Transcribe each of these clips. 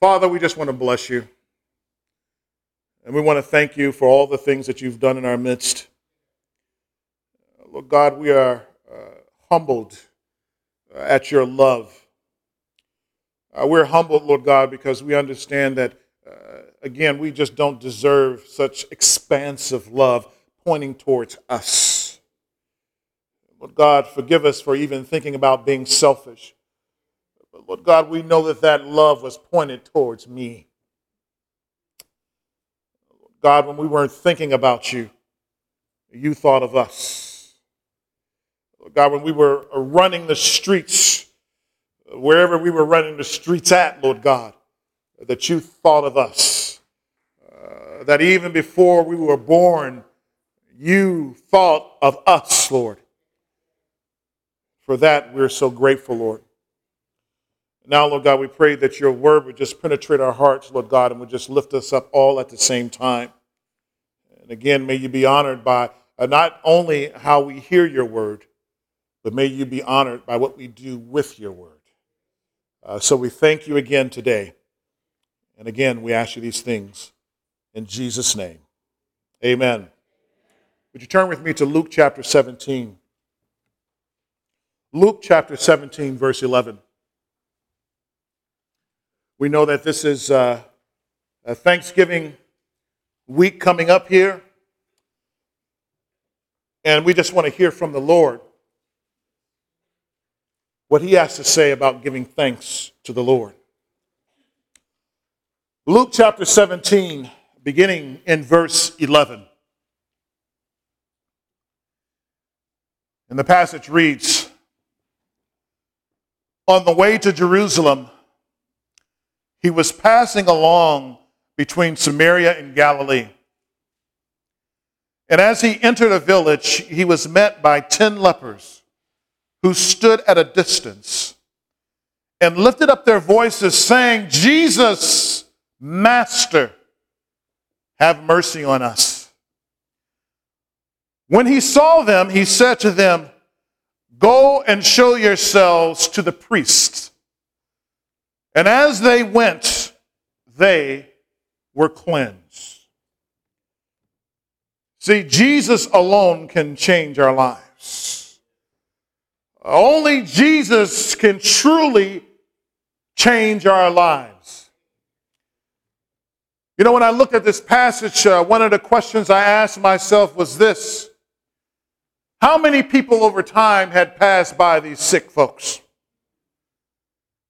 Father, we just want to bless you. And we want to thank you for all the things that you've done in our midst. Lord God, we are uh, humbled uh, at your love. Uh, we're humbled, Lord God, because we understand that, uh, again, we just don't deserve such expansive love pointing towards us. Lord God, forgive us for even thinking about being selfish. But Lord God, we know that that love was pointed towards me. God, when we weren't thinking about you, you thought of us. God, when we were running the streets, wherever we were running the streets at, Lord God, that you thought of us. Uh, that even before we were born, you thought of us, Lord. For that, we're so grateful, Lord. Now, Lord God, we pray that your word would just penetrate our hearts, Lord God, and would just lift us up all at the same time. And again, may you be honored by uh, not only how we hear your word, but may you be honored by what we do with your word. Uh, so we thank you again today. And again, we ask you these things in Jesus' name. Amen. Would you turn with me to Luke chapter 17? Luke chapter 17, verse 11. We know that this is uh, a Thanksgiving week coming up here. And we just want to hear from the Lord what he has to say about giving thanks to the Lord. Luke chapter 17, beginning in verse 11. And the passage reads On the way to Jerusalem, he was passing along between Samaria and Galilee. And as he entered a village, he was met by ten lepers who stood at a distance and lifted up their voices, saying, Jesus, Master, have mercy on us. When he saw them, he said to them, Go and show yourselves to the priests. And as they went, they were cleansed. See, Jesus alone can change our lives. Only Jesus can truly change our lives. You know, when I look at this passage, uh, one of the questions I asked myself was this How many people over time had passed by these sick folks?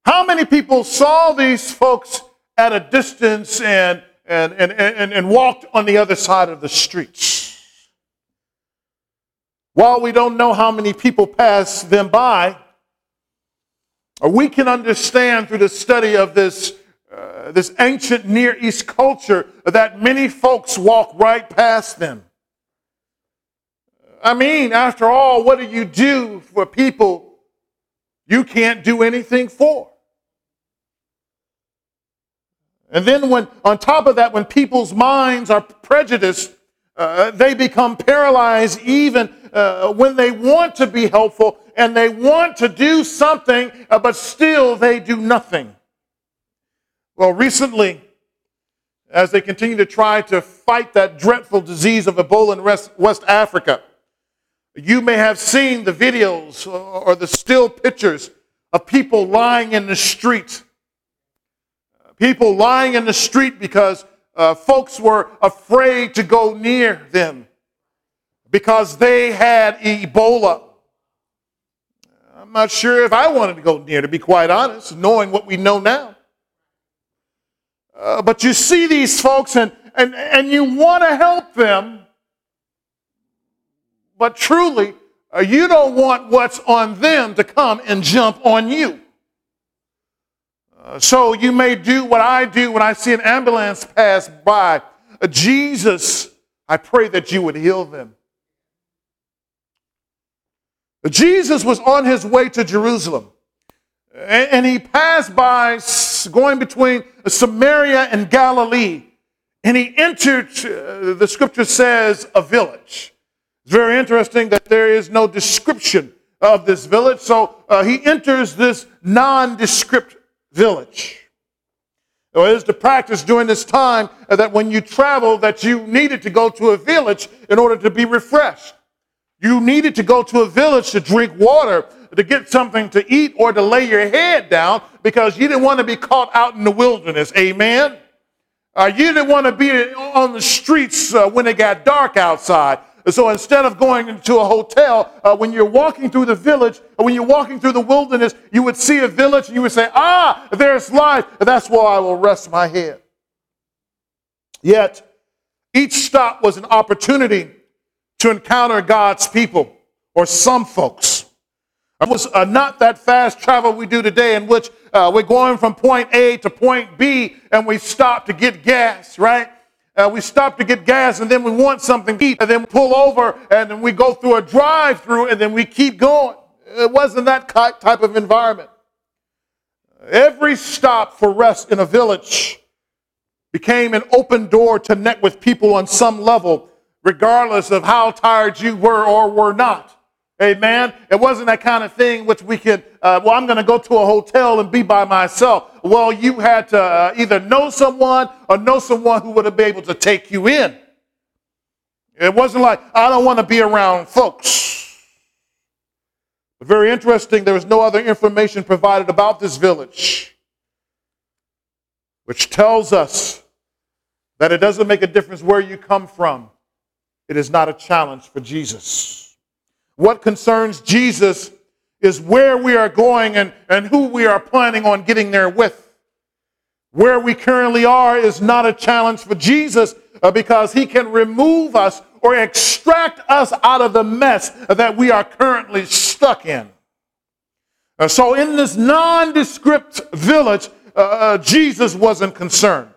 How many people saw these folks at a distance and, and, and, and, and walked on the other side of the streets? While we don't know how many people passed them by, we can understand through the study of this, uh, this ancient Near East culture that many folks walk right past them. I mean, after all, what do you do for people you can't do anything for? And then, when on top of that, when people's minds are prejudiced, uh, they become paralyzed even uh, when they want to be helpful and they want to do something, uh, but still they do nothing. Well, recently, as they continue to try to fight that dreadful disease of Ebola in West, West Africa, you may have seen the videos or the still pictures of people lying in the street people lying in the street because uh, folks were afraid to go near them because they had Ebola. I'm not sure if I wanted to go near, to be quite honest, knowing what we know now. Uh, but you see these folks and, and, and you want to help them, but truly, uh, you don't want what's on them to come and jump on you. Uh, so you may do what I do when I see an ambulance pass by. Uh, Jesus, I pray that you would heal them. Jesus was on his way to Jerusalem. And, he passed by going between Samaria and Galilee. And he entered, the scripture says, a village. It's very interesting that there is no description of this village. So uh, he enters this nondescript village. or is the practice during this time that when you travel that you needed to go to a village in order to be refreshed. You needed to go to a village to drink water, to get something to eat, or to lay your head down because you didn't want to be caught out in the wilderness. Amen. Uh, you didn't want to be on the streets uh, when it got dark outside. So instead of going into a hotel, uh, when you're walking through the village, or when you're walking through the wilderness, you would see a village and you would say, Ah, there's life. That's where I will rest my head. Yet, each stop was an opportunity to encounter God's people or some folks. It was uh, not that fast travel we do today, in which uh, we're going from point A to point B and we stop to get gas, right? Uh, we stop to get gas and then we want something to eat and then pull over and then we go through a drive through and then we keep going. It wasn't that type of environment. Every stop for rest in a village became an open door to connect with people on some level, regardless of how tired you were or were not. Amen. It wasn't that kind of thing which we could, uh, well, I'm going to go to a hotel and be by myself. Well, you had to uh, either know someone or know someone who would have been able to take you in. It wasn't like, I don't want to be around folks. But very interesting, there was no other information provided about this village, which tells us that it doesn't make a difference where you come from. It is not a challenge for Jesus. What concerns Jesus is where we are going and, and who we are planning on getting there with. Where we currently are is not a challenge for Jesus uh, because he can remove us or extract us out of the mess that we are currently stuck in. Uh, so, in this nondescript village, uh, uh Jesus wasn't concerned.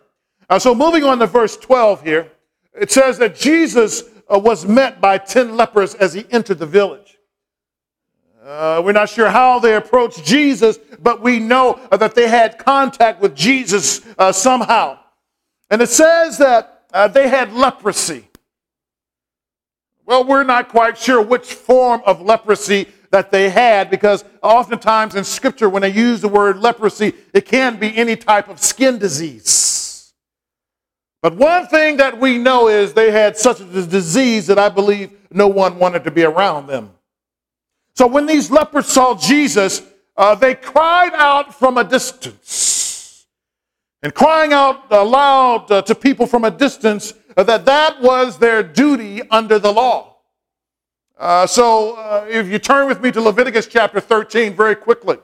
Uh, so, moving on to verse 12 here, it says that Jesus uh, was met by 10 lepers as he entered the village. Uh, we're not sure how they approached Jesus, but we know that they had contact with Jesus uh, somehow. And it says that uh, they had leprosy. Well, we're not quite sure which form of leprosy that they had because oftentimes in Scripture, when they use the word leprosy, it can be any type of skin disease. But one thing that we know is they had such a disease that I believe no one wanted to be around them. So when these lepers saw Jesus, uh, they cried out from a distance. And crying out aloud uh, to people from a distance uh, that that was their duty under the law. Uh, so uh, if you turn with me to Leviticus chapter 13 very quickly.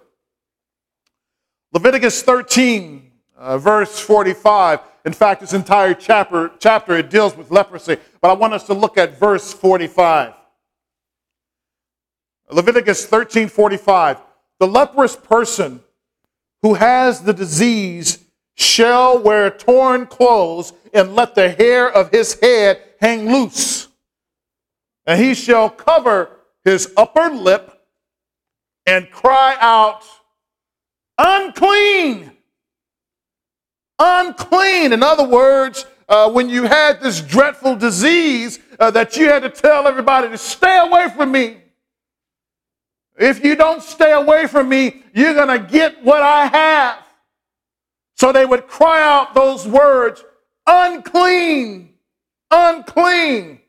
Leviticus 13, uh, verse 45. In fact, this entire chapter, chapter it deals with leprosy. But I want us to look at verse 45. Leviticus 13:45. The leprous person who has the disease shall wear torn clothes and let the hair of his head hang loose. And he shall cover his upper lip and cry out, unclean unclean. In other words, uh, when you had this dreadful disease uh, that you had to tell everybody to stay away from me. If you don't stay away from me, you're going to get what I have. So they would cry out those words, unclean, unclean.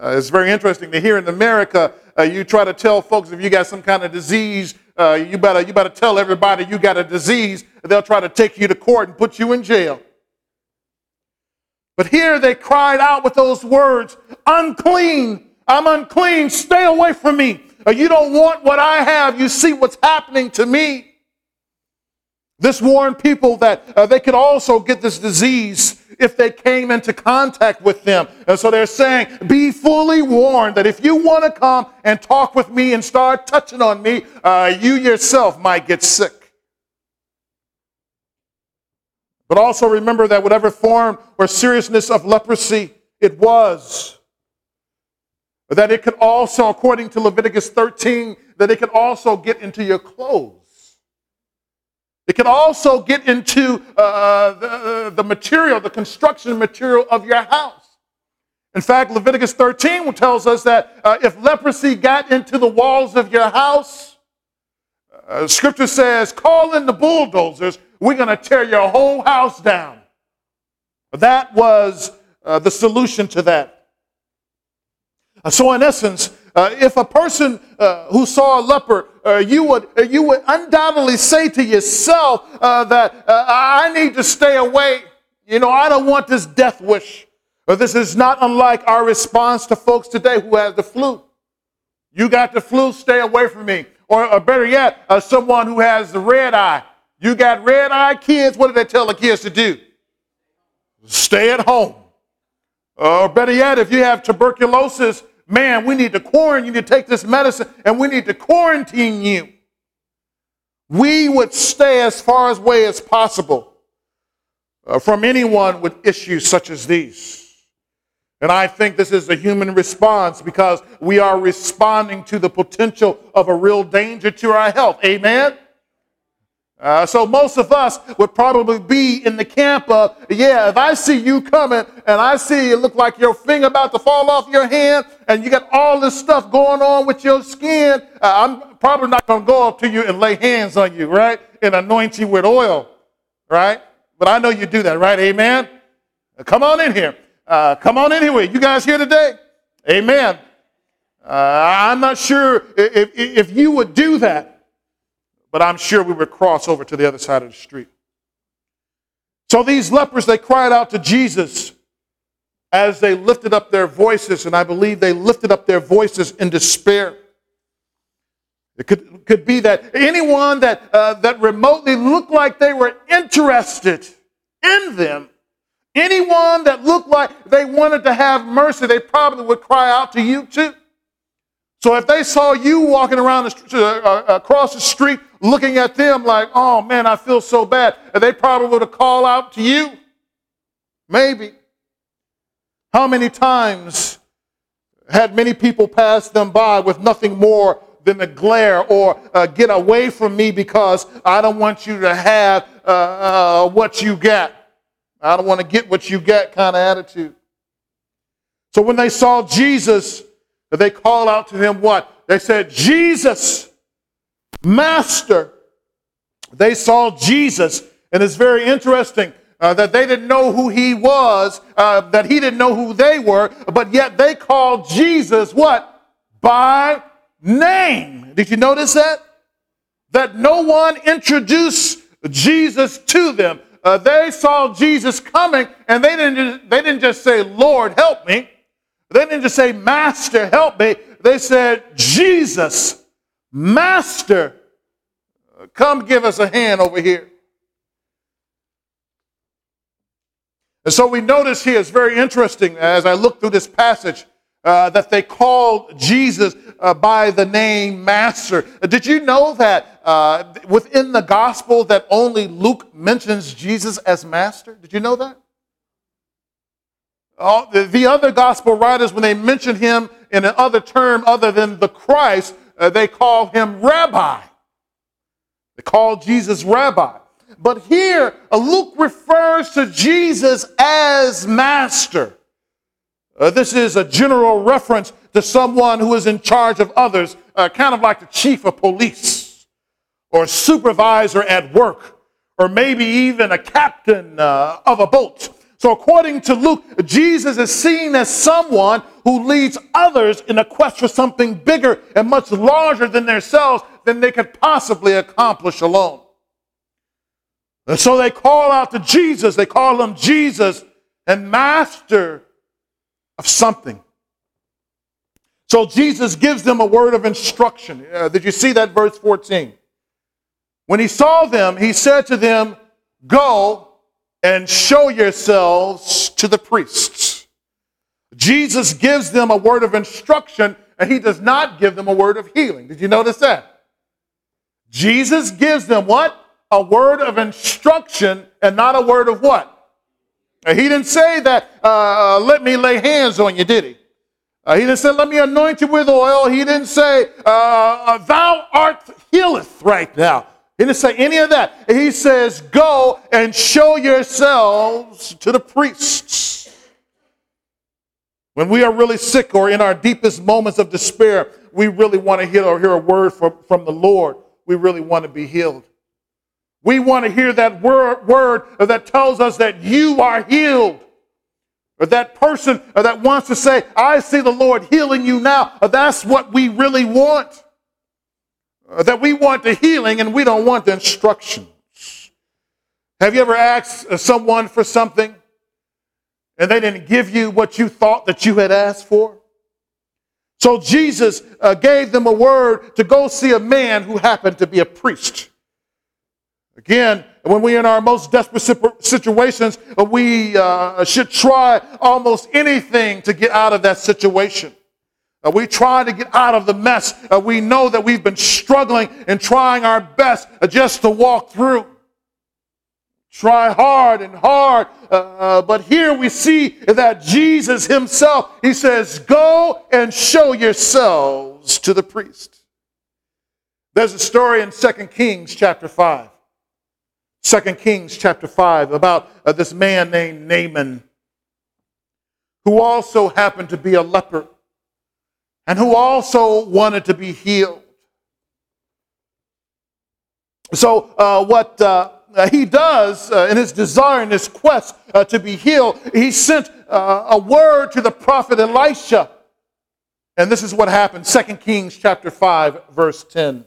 Uh, it's very interesting to hear in America, uh, you try to tell folks if you got some kind of disease, uh, you, better, you better tell everybody you got a disease. They'll try to take you to court and put you in jail. But here they cried out with those words, unclean, I'm unclean, stay away from me. Uh, you don't want what I have, you see what's happening to me. This warned people that uh, they could also get this disease if they came into contact with them. And so they're saying, be fully warned that if you want to come and talk with me and start touching on me, uh, you yourself might get sick. But also remember that whatever form or seriousness of leprosy it was, that it could also, according to Leviticus 13, that it could also get into your clothes. It can also get into uh, the, uh, the material, the construction material of your house. In fact, Leviticus 13 tells us that uh, if leprosy got into the walls of your house, uh, scripture says, call in the bulldozers we're going to tear your whole house down. That was uh, the solution to that. Uh, so, in essence, uh, if a person uh, who saw a leper, uh, you, would, uh, you would undoubtedly say to yourself uh, that I need to stay away. You know, I don't want this death wish. But this is not unlike our response to folks today who have the flu. You got the flu, stay away from me. Or, or better yet, someone who has the red eye. You got red eye kids, what do they tell the kids to do? Stay at home. Or better yet, if you have tuberculosis, man, we need to quarantine you to take this medicine and we need to quarantine you. We would stay as far away as possible uh, from anyone with issues such as these. And I think this is a human response because we are responding to the potential of a real danger to our health. Amen? Uh, so most of us would probably be in the camp of, yeah, if I see you coming and I see it look like your finger about to fall off your hand and you got all this stuff going on with your skin, uh, I'm probably not going to go up to you and lay hands on you, right? And anoint you with oil, right? But I know you do that, right? Amen? Uh, come on in here. Uh, come on in here. You guys here today? Amen. Uh, I'm not sure if, if you would do that but I'm sure we would cross over to the other side of the street. So these lepers, they cried out to Jesus as they lifted up their voices, and I believe they lifted up their voices in despair. It could, could be that anyone that, uh, that remotely looked like they were interested in them, anyone that looked like they wanted to have mercy, they probably would cry out to you too. So if they saw you walking around the, uh, uh, across the street looking at them like, oh man, I feel so bad, they probably would have called out to you. Maybe. How many times had many people pass them by with nothing more than a glare or uh, get away from me because I don't want you to have uh, uh, what you get. I don't want to get what you get kind of attitude. So when they saw Jesus, they called out to him what? They said, Jesus, Master. They saw Jesus, and it's very interesting. Uh, that they didn't know who he was, uh, that he didn't know who they were, but yet they called Jesus what? By name. Did you notice that? That no one introduced Jesus to them. Uh, they saw Jesus coming and they didn't, they didn't just say, Lord, help me. They didn't just say, Master, help me. They said, Jesus, Master, come give us a hand over here. And so we notice here, it's very interesting as I look through this passage, uh, that they called Jesus uh, by the name Master. Did you know that uh, within the gospel that only Luke mentions Jesus as Master? Did you know that? All, the, the other gospel writers, when they mention him in another term other than the Christ, uh, they call him rabbi. They call Jesus rabbi. But here, Luke refers to Jesus as master. Uh, this is a general reference to someone who is in charge of others, uh, kind of like the chief of police or supervisor at work, or maybe even a captain uh, of a boat. So, according to Luke, Jesus is seen as someone who leads others in a quest for something bigger and much larger than themselves than they could possibly accomplish alone. And so they call out to Jesus, they call him Jesus and master of something. So Jesus gives them a word of instruction. Uh, did you see that verse 14? When he saw them, he said to them, Go and show yourselves to the priests. Jesus gives them a word of instruction and he does not give them a word of healing. Did you notice that? Jesus gives them what? A word of instruction and not a word of what? He didn't say that, uh, let me lay hands on you, did he? Uh, he didn't say, let me anoint you with oil. He didn't say, uh, thou art healeth right now. He didn't say any of that. He says, Go and show yourselves to the priests. When we are really sick or in our deepest moments of despair, we really want to hear or hear a word from, from the Lord. We really want to be healed. We want to hear that word, word that tells us that you are healed. Or that person that wants to say, I see the Lord healing you now. That's what we really want. That we want the healing and we don't want the instructions. Have you ever asked someone for something and they didn't give you what you thought that you had asked for? So Jesus uh, gave them a word to go see a man who happened to be a priest. Again, when we're in our most desperate situations, uh, we uh, should try almost anything to get out of that situation. Uh, we try to get out of the mess. Uh, we know that we've been struggling and trying our best uh, just to walk through. Try hard and hard. Uh, but here we see that Jesus himself, he says, Go and show yourselves to the priest. There's a story in 2 Kings chapter 5. 2 Kings chapter 5 about uh, this man named Naaman who also happened to be a leper and who also wanted to be healed. So, uh, what uh, he does uh, in his desire, in his quest uh, to be healed, he sent uh, a word to the prophet Elisha. And this is what happened 2 Kings chapter 5, verse 10.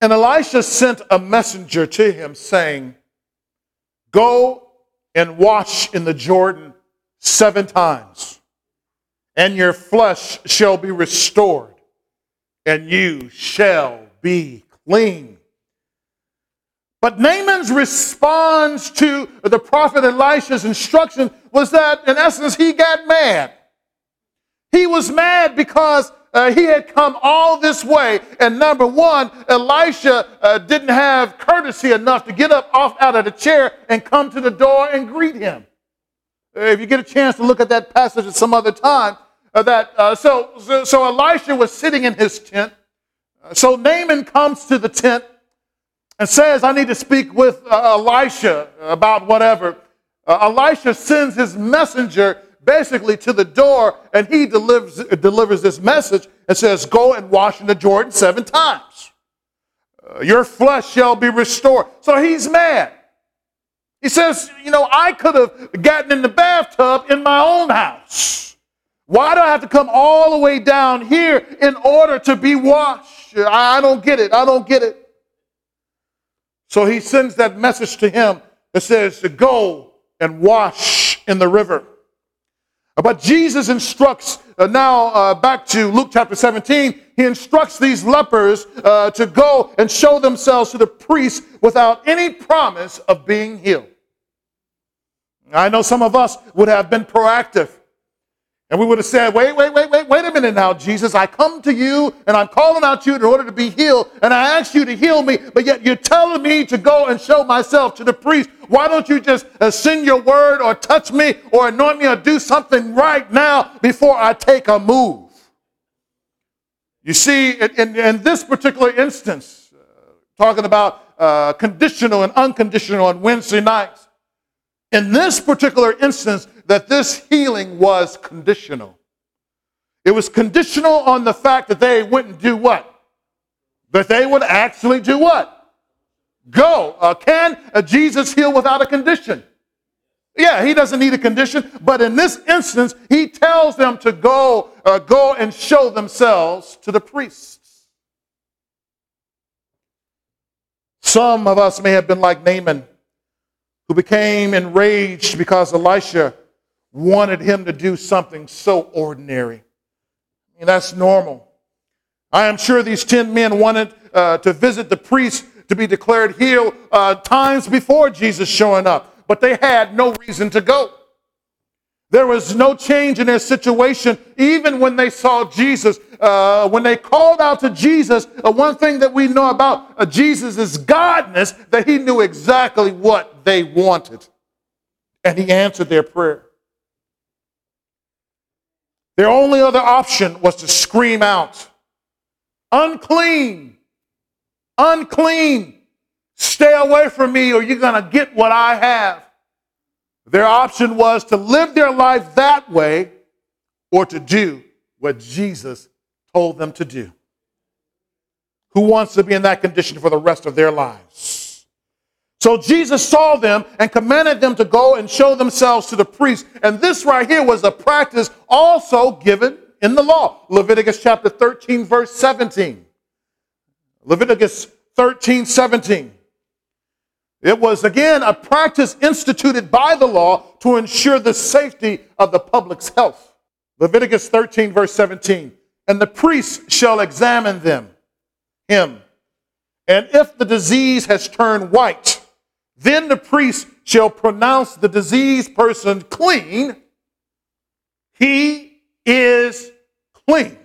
And Elisha sent a messenger to him saying, Go and wash in the Jordan seven times, and your flesh shall be restored, and you shall be clean. But Naaman's response to the prophet Elisha's instruction was that, in essence, he got mad. He was mad because uh, he had come all this way. And number one, Elisha uh, didn't have courtesy enough to get up off out of the chair and come to the door and greet him. Uh, if you get a chance to look at that passage at some other time, uh, that uh, so, so, so Elisha was sitting in his tent. Uh, so Naaman comes to the tent and says, "I need to speak with Elisha about whatever." Elisha sends his messenger basically to the door and he delivers, delivers this message and says, Go and wash in the Jordan seven times. Uh, your flesh shall be restored. So he's mad. He says, You know, I could have gotten in the bathtub in my own house. Why do I have to come all the way down here in order to be washed? I don't get it. I don't get it. So he sends that message to him that says to go and wash in the river. But Jesus instructs, uh, now uh, back to Luke chapter 17, he instructs these lepers uh, to go and show themselves to the priest without any promise of being healed. I know some of us would have been proactive and we would have said, wait, wait, wait, wait, wait a minute now, Jesus. I come to you and I'm calling out to you in order to be healed. And I ask you to heal me, but yet you're telling me to go and show myself to the priest. Why don't you just uh, send your word or touch me or anoint me or do something right now before I take a move? You see, in, in, in this particular instance, uh, talking about uh, conditional and unconditional on Wednesday nights, in this particular instance, that this healing was conditional. It was conditional on the fact that they wouldn't do what? That they would actually do what? Go. Uh, can uh, Jesus heal without a condition? Yeah, he doesn't need a condition, but in this instance, he tells them to go, uh, go and show themselves to the priests. Some of us may have been like Naaman, who became enraged because Elisha wanted him to do something so ordinary. And that's normal. I am sure these 10 men wanted uh, to visit the priest to be declared healed uh, times before Jesus showing up, but they had no reason to go. There was no change in their situation, even when they saw Jesus. Uh, when they called out to Jesus, uh, one thing that we know about uh, Jesus' Godness, that he knew exactly what they wanted. And he answered their prayer. Their only other option was to scream out, unclean, unclean, stay away from me or you're going to get what I have. Their option was to live their life that way or to do what Jesus told them to do. who wants to be in that condition for the rest of their lives. So Jesus saw them and commanded them to go and show themselves to the priest. And this right here was a practice also given in the law. Leviticus chapter 13, verse 17. Leviticus 13, 17. It was again a practice instituted by the law to ensure the safety of the public's health. Leviticus 13, verse 17. And the priest shall examine them him. And if the disease has turned white, then the priest shall pronounce the diseased person clean. He is clean.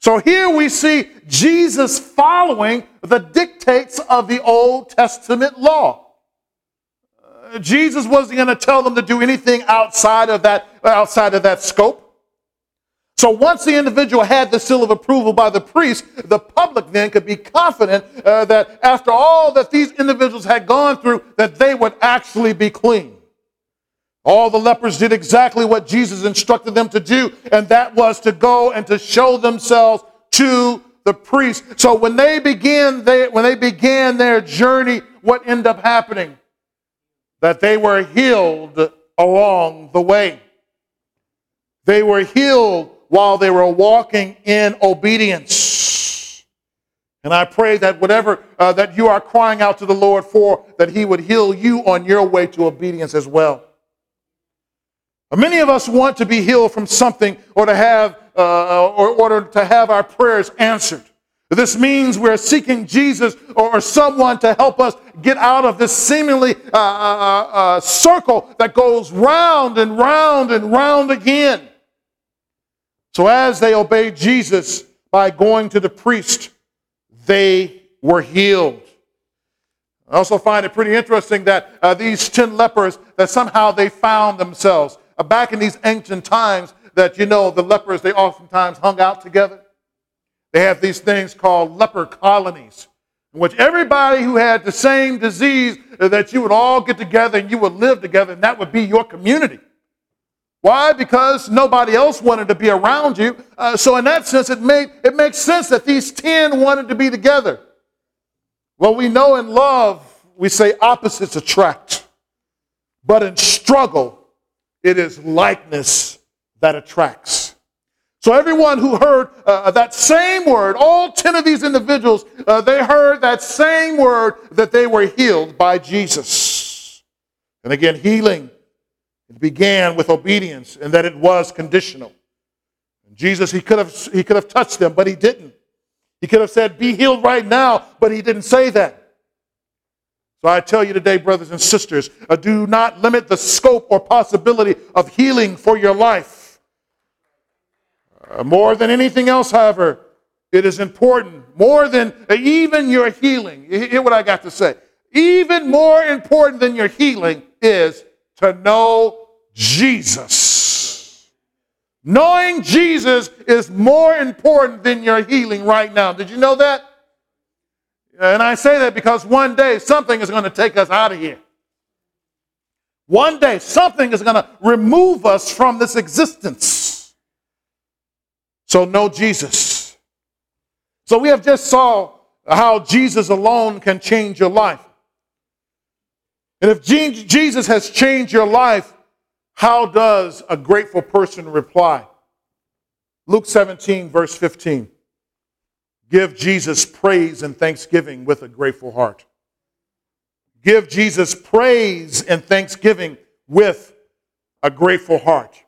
So here we see Jesus following the dictates of the Old Testament law. Uh, Jesus wasn't going to tell them to do anything outside of that outside of that scope. So once the individual had the seal of approval by the priest, the public then could be confident uh, that after all that these individuals had gone through, that they would actually be clean. All the lepers did exactly what Jesus instructed them to do, and that was to go and to show themselves to the priest. So when they began they, when they began their journey, what ended up happening? That they were healed along the way. They were healed while they were walking in obedience. And I pray that whatever uh, that you are crying out to the Lord for, that He would heal you on your way to obedience as well. Many of us want to be healed from something or to have uh, or order to have our prayers answered. This means we're seeking Jesus or someone to help us get out of this seemingly uh, uh, uh, uh circle that goes round and round and round again. So, as they obeyed Jesus by going to the priest, they were healed. I also find it pretty interesting that uh, these 10 lepers, that somehow they found themselves. Uh, back in these ancient times, that you know, the lepers, they oftentimes hung out together. They have these things called leper colonies, in which everybody who had the same disease, uh, that you would all get together and you would live together, and that would be your community. Why? Because nobody else wanted to be around you. Uh, so in that sense, it, made, it makes sense that these 10 wanted to be together. Well, we know in love, we say opposites attract. But in struggle, it is likeness that attracts. So everyone who heard uh, that same word, all 10 of these individuals, uh, they heard that same word that they were healed by Jesus. And again, healing it began with obedience and that it was conditional. Jesus, he could have he could have touched them, but he didn't. He could have said, Be healed right now, but he didn't say that. So I tell you today, brothers and sisters, uh, do not limit the scope or possibility of healing for your life. Uh, more than anything else, however, it is important, more than uh, even your healing. Hear what I got to say. Even more important than your healing is to know Jesus. Knowing Jesus is more important than your healing right now. Did you know that? And I say that because one day something is going to take us out of here. One day something is going to remove us from this existence. So know Jesus. So we have just saw how Jesus alone can change your life. And if Jesus has changed your life, how does a grateful person reply? Luke 17, verse 15. Give Jesus praise and thanksgiving with a grateful heart. Give Jesus praise and thanksgiving with a grateful heart.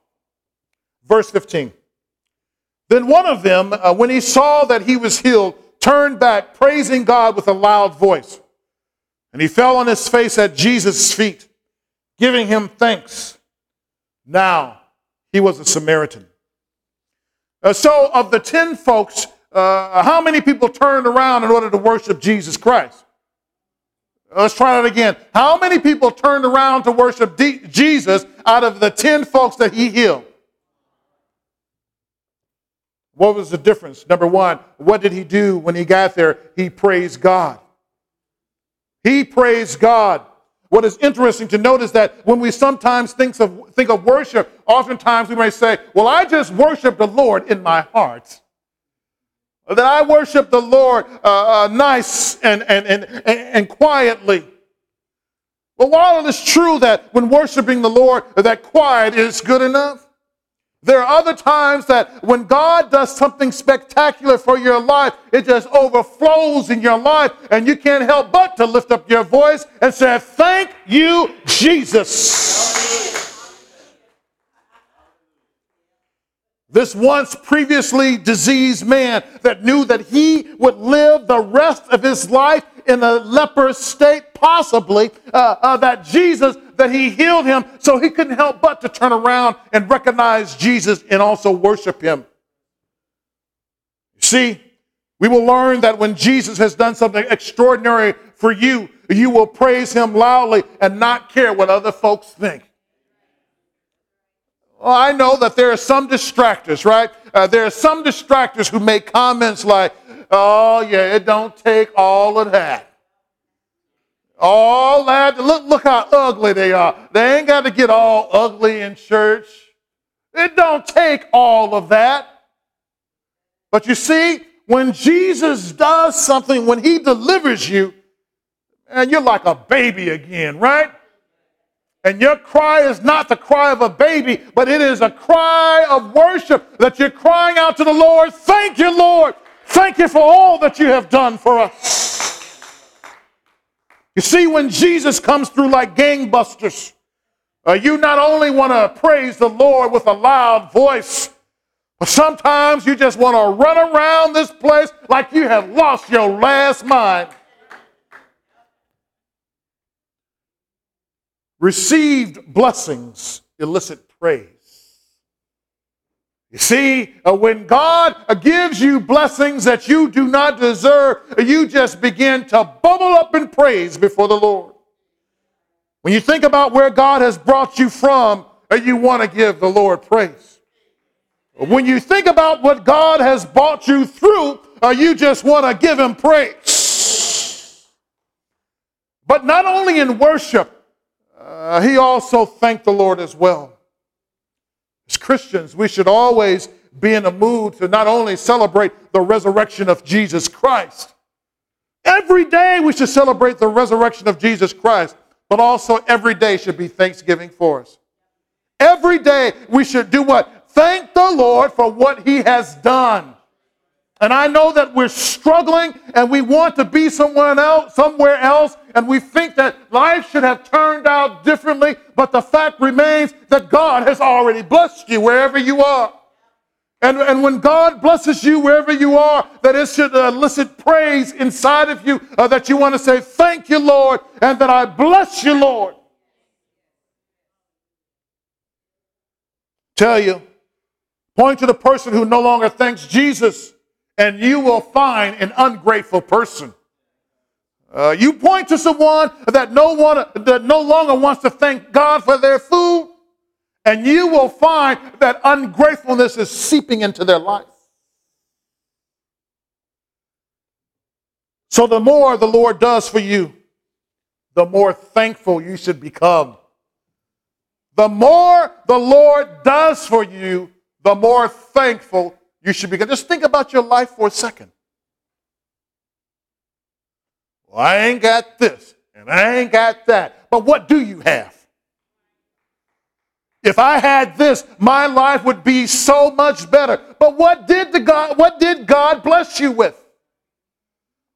Verse 15. Then one of them, uh, when he saw that he was healed, turned back, praising God with a loud voice. And he fell on his face at Jesus' feet, giving him thanks. Now, he was a Samaritan. Uh, so, of the 10 folks, uh, how many people turned around in order to worship Jesus Christ? Let's try that again. How many people turned around to worship D- Jesus out of the 10 folks that he healed? What was the difference? Number one, what did he do when he got there? He praised God. He praised God. What is interesting to note is that when we sometimes think of, think of worship, oftentimes we may say, Well, I just worship the Lord in my heart. that I worship the Lord uh, uh, nice and, and, and, and quietly. But while it is true that when worshiping the Lord, that quiet is good enough, there are other times that when God does something spectacular for your life, it just overflows in your life, and you can't help but to lift up your voice and say, Thank you, Jesus. This once previously diseased man that knew that he would live the rest of his life in a leper state, possibly, uh, uh, that Jesus, that he healed him, so he couldn't help but to turn around and recognize Jesus and also worship him. See, we will learn that when Jesus has done something extraordinary for you, you will praise him loudly and not care what other folks think. Well, I know that there are some distractors, right? Uh, there are some distractors who make comments like, oh, yeah, it don't take all of that. All that, look, look how ugly they are. They ain't got to get all ugly in church. It don't take all of that. But you see, when Jesus does something, when he delivers you, and you're like a baby again, right? And your cry is not the cry of a baby, but it is a cry of worship that you're crying out to the Lord. Thank you, Lord. Thank you for all that you have done for us. You see, when Jesus comes through like gangbusters, uh, you not only want to praise the Lord with a loud voice, but sometimes you just want to run around this place like you have lost your last mind. Received blessings elicit praise. You see, uh, when God uh, gives you blessings that you do not deserve, you just begin to bubble up in praise before the Lord. When you think about where God has brought you from, uh, you want to give the Lord praise. When you think about what God has brought you through, you just want to give Him praise. But not only in worship, uh, he also thanked the Lord as well. As Christians, we should always be in a mood to not only celebrate the resurrection of Jesus Christ, every day we should celebrate the resurrection of Jesus Christ, but also every day should be Thanksgiving for us. Every day we should do what? Thank the Lord for what He has done. And I know that we're struggling and we want to be someone else, somewhere else, and we think that life should have turned out differently, but the fact remains that God has already blessed you wherever you are. And, and when God blesses you wherever you are, that it should elicit praise inside of you, uh, that you want to say, Thank you, Lord, and that I bless you, Lord. Tell you, point to the person who no longer thanks Jesus and you will find an ungrateful person. Uh, you point to someone that no one that no longer wants to thank God for their food, and you will find that ungratefulness is seeping into their life. So the more the Lord does for you, the more thankful you should become. The more the Lord does for you, the more thankful you should begin. Just think about your life for a second. Well, I ain't got this and I ain't got that. But what do you have? If I had this, my life would be so much better. But what did the God what did God bless you with?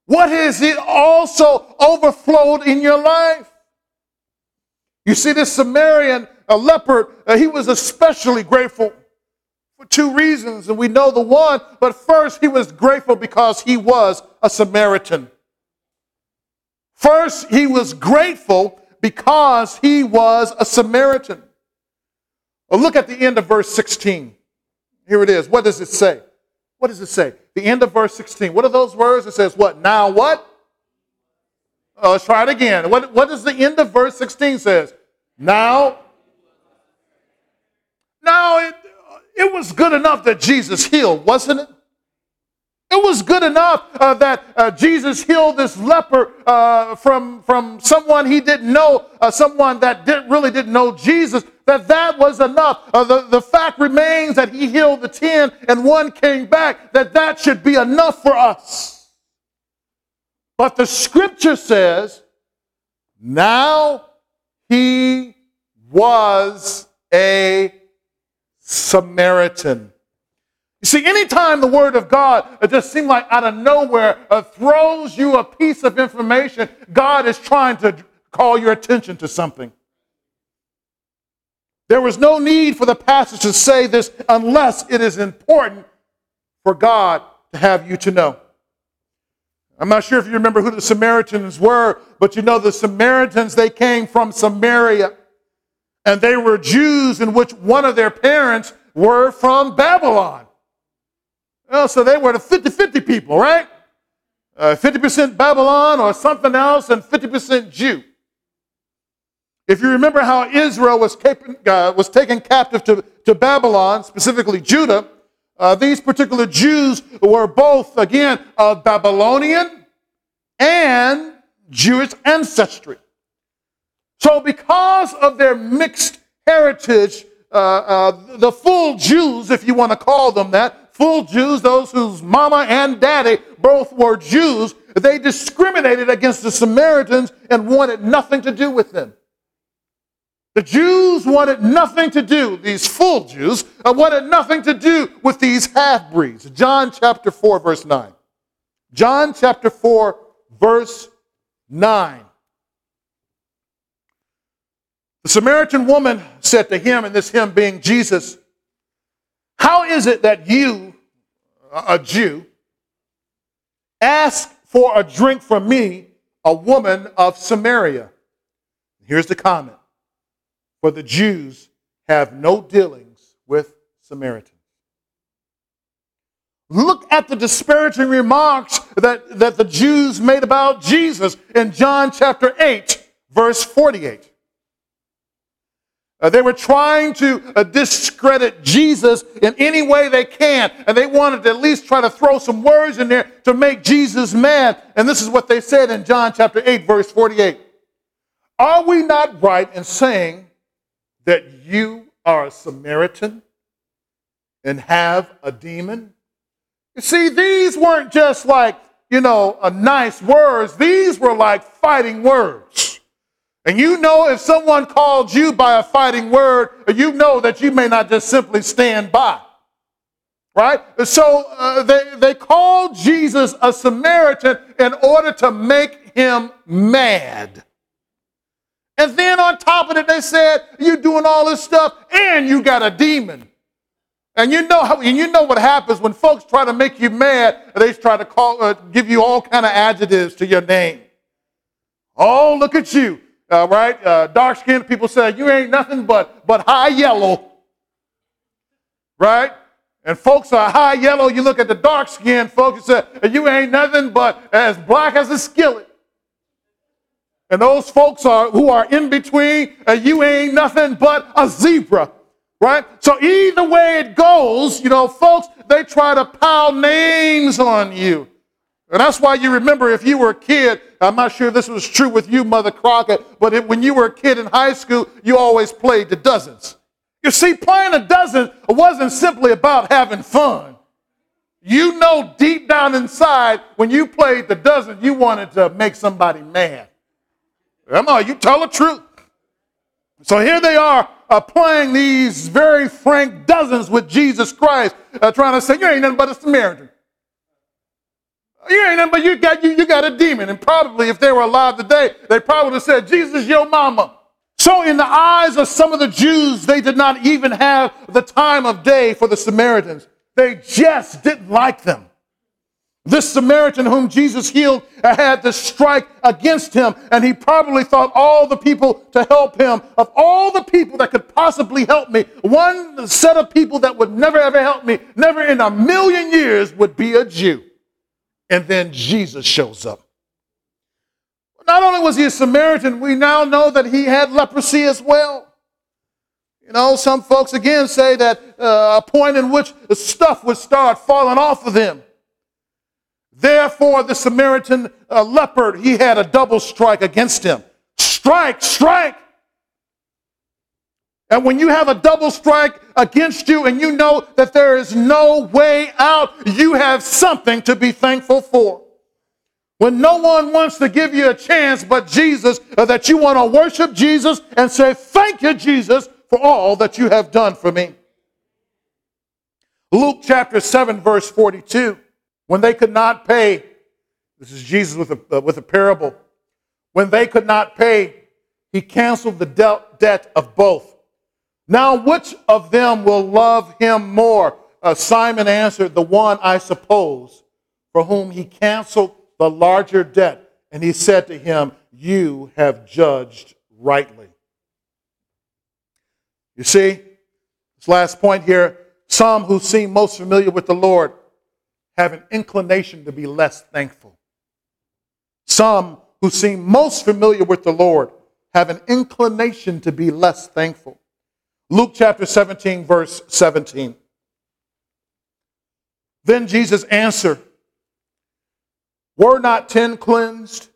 What has it also overflowed in your life? You see, this Samaritan, a leper, uh, he was especially grateful for two reasons, and we know the one, but first, he was grateful because he was a Samaritan. First, he was grateful because he was a Samaritan. Well, look at the end of verse 16. Here it is. What does it say? What does it say? The end of verse 16. What are those words? It says, What? Now what? Oh, let's try it again. What, what does the end of verse 16 says? Now. Now, it, it was good enough that Jesus healed, wasn't it? It was good enough uh, that uh, Jesus healed this leper uh, from, from someone he didn't know, uh, someone that didn't, really didn't know Jesus, that that was enough. Uh, the, the fact remains that he healed the 10 and one came back, that that should be enough for us. But the scripture says, now he was a Samaritan. You see, anytime the Word of God just seems like out of nowhere uh, throws you a piece of information, God is trying to call your attention to something. There was no need for the passage to say this unless it is important for God to have you to know. I'm not sure if you remember who the Samaritans were, but you know the Samaritans, they came from Samaria. And they were Jews in which one of their parents were from Babylon. Well, so they were the 50 50 people, right? Uh, 50% Babylon or something else, and 50% Jew. If you remember how Israel was, uh, was taken captive to, to Babylon, specifically Judah, uh, these particular Jews were both, again, of Babylonian and Jewish ancestry. So, because of their mixed heritage, uh, uh, the full Jews, if you want to call them that, full Jews, those whose mama and daddy both were Jews, they discriminated against the Samaritans and wanted nothing to do with them. The Jews wanted nothing to do, these full Jews, uh, wanted nothing to do with these half breeds. John chapter 4, verse 9. John chapter 4, verse 9. The Samaritan woman said to him, and this him being Jesus, how is it that you, a Jew, ask for a drink from me, a woman of Samaria? Here's the comment For the Jews have no dealings with Samaritans. Look at the disparaging remarks that, that the Jews made about Jesus in John chapter 8, verse 48. Uh, they were trying to uh, discredit Jesus in any way they can, and they wanted to at least try to throw some words in there to make Jesus mad. And this is what they said in John chapter 8, verse 48. Are we not right in saying that you are a Samaritan and have a demon? You see, these weren't just like, you know, a nice words. These were like fighting words. And you know if someone called you by a fighting word, you know that you may not just simply stand by. Right? So uh, they, they called Jesus a Samaritan in order to make him mad. And then on top of it, they said, You're doing all this stuff and you got a demon. And you know how, and you know what happens when folks try to make you mad, they try to call, uh, give you all kind of adjectives to your name. Oh, look at you uh, right? Uh, dark skinned people say, You ain't nothing but, but high yellow, right? And folks are high yellow. You look at the dark skinned folks and say, You ain't nothing but as black as a skillet. And those folks are who are in between, uh, you ain't nothing but a zebra, right? So either way it goes, you know, folks, they try to pile names on you. And that's why you remember if you were a kid, I'm not sure this was true with you, Mother Crockett, but if, when you were a kid in high school, you always played the dozens. You see, playing the dozens wasn't simply about having fun. You know deep down inside, when you played the dozen, you wanted to make somebody mad. Come on, you tell the truth. So here they are uh, playing these very frank dozens with Jesus Christ, uh, trying to say, You ain't nothing but a Samaritan. You ain't but you got you, you got a demon. And probably if they were alive today, they probably would have said, Jesus, your mama. So in the eyes of some of the Jews, they did not even have the time of day for the Samaritans. They just didn't like them. This Samaritan whom Jesus healed had the strike against him, and he probably thought all the people to help him, of all the people that could possibly help me, one set of people that would never ever help me, never in a million years would be a Jew. And then Jesus shows up. Not only was he a Samaritan, we now know that he had leprosy as well. You know, some folks again say that uh, a point in which the stuff would start falling off of them. Therefore, the Samaritan uh, leopard, he had a double strike against him. Strike, strike. And when you have a double strike against you and you know that there is no way out, you have something to be thankful for. When no one wants to give you a chance but Jesus, that you want to worship Jesus and say, Thank you, Jesus, for all that you have done for me. Luke chapter 7, verse 42. When they could not pay, this is Jesus with a, uh, with a parable. When they could not pay, he canceled the de- debt of both. Now, which of them will love him more? Uh, Simon answered, The one, I suppose, for whom he canceled the larger debt. And he said to him, You have judged rightly. You see, this last point here some who seem most familiar with the Lord have an inclination to be less thankful. Some who seem most familiar with the Lord have an inclination to be less thankful. Luke chapter 17, verse 17. Then Jesus answered, Were not ten cleansed?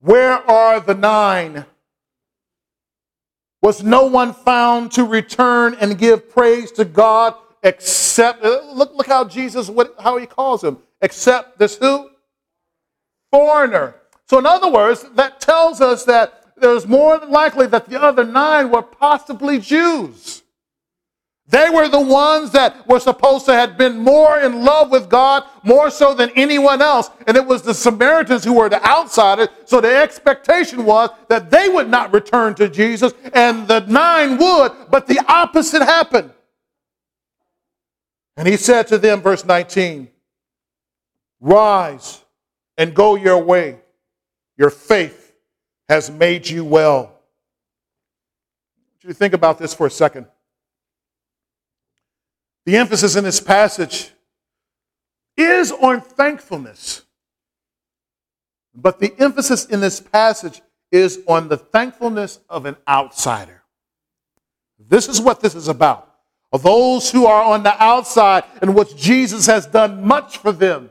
Where are the nine? Was no one found to return and give praise to God except, uh, look, look how Jesus, what, how he calls him, except this who? Foreigner. So, in other words, that tells us that there's more than likely that the other nine were possibly Jews. They were the ones that were supposed to have been more in love with God, more so than anyone else. And it was the Samaritans who were the outsiders. So the expectation was that they would not return to Jesus, and the nine would, but the opposite happened. And he said to them, verse 19, Rise and go your way. Your faith has made you well. You think about this for a second. The emphasis in this passage is on thankfulness. But the emphasis in this passage is on the thankfulness of an outsider. This is what this is about of those who are on the outside and what Jesus has done much for them,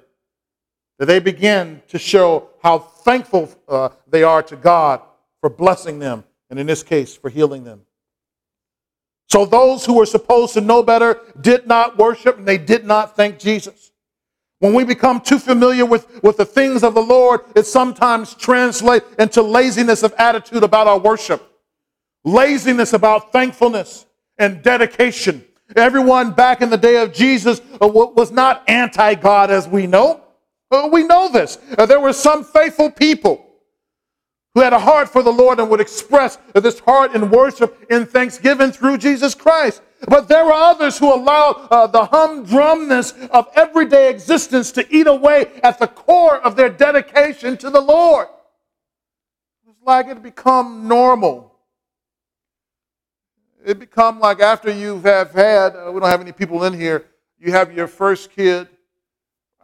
that they begin to show how thankful uh, they are to God for blessing them, and in this case, for healing them. So those who were supposed to know better did not worship and they did not thank Jesus. When we become too familiar with, with the things of the Lord, it sometimes translates into laziness of attitude about our worship, laziness about thankfulness and dedication. Everyone back in the day of Jesus uh, was not anti God as we know. We know this. Uh, there were some faithful people who had a heart for the Lord and would express this heart in worship in thanksgiving through Jesus Christ. But there were others who allowed uh, the humdrumness of everyday existence to eat away at the core of their dedication to the Lord. It's like it become normal it become like after you have had, uh, we don't have any people in here, you have your first kid.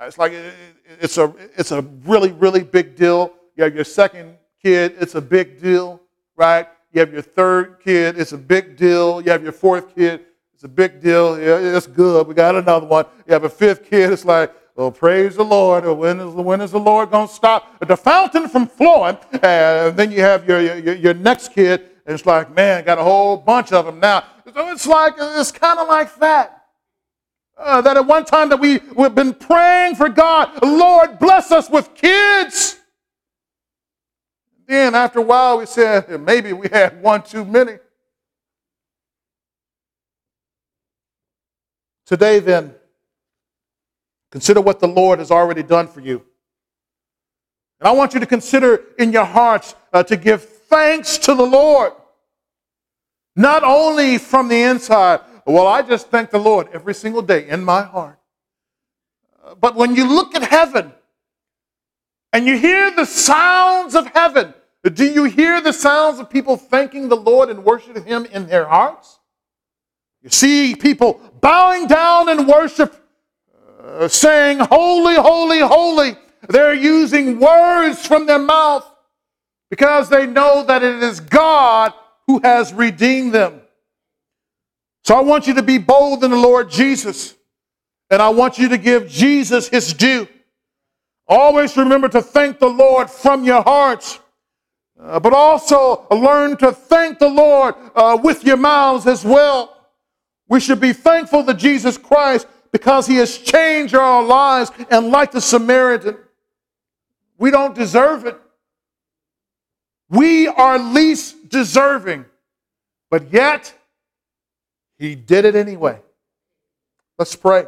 It's like it, it's a it's a really really big deal. You have your second kid, it's a big deal, right? You have your third kid, it's a big deal. You have your fourth kid, it's a big deal. Yeah, it's good. We got another one. You have a fifth kid, it's like, well, praise the Lord. When is, when is the Lord going to stop the fountain from flowing? And then you have your, your, your next kid, and it's like, man, got a whole bunch of them now. So it's like, it's kind of like that. Uh, that at one time that we, we've been praying for God, Lord, bless us with kids. Then after a while, we said, maybe we had one too many. Today, then, consider what the Lord has already done for you. And I want you to consider in your hearts uh, to give thanks to the Lord. Not only from the inside, well, I just thank the Lord every single day in my heart. But when you look at heaven and you hear the sounds of heaven, do you hear the sounds of people thanking the Lord and worshiping Him in their hearts? You see people bowing down in worship, uh, saying, Holy, holy, holy. They're using words from their mouth because they know that it is God who has redeemed them. So I want you to be bold in the Lord Jesus, and I want you to give Jesus his due. Always remember to thank the Lord from your hearts, uh, but also learn to thank the Lord uh, with your mouths as well. We should be thankful to Jesus Christ because he has changed our lives. And like the Samaritan, we don't deserve it. We are least deserving, but yet he did it anyway. Let's pray.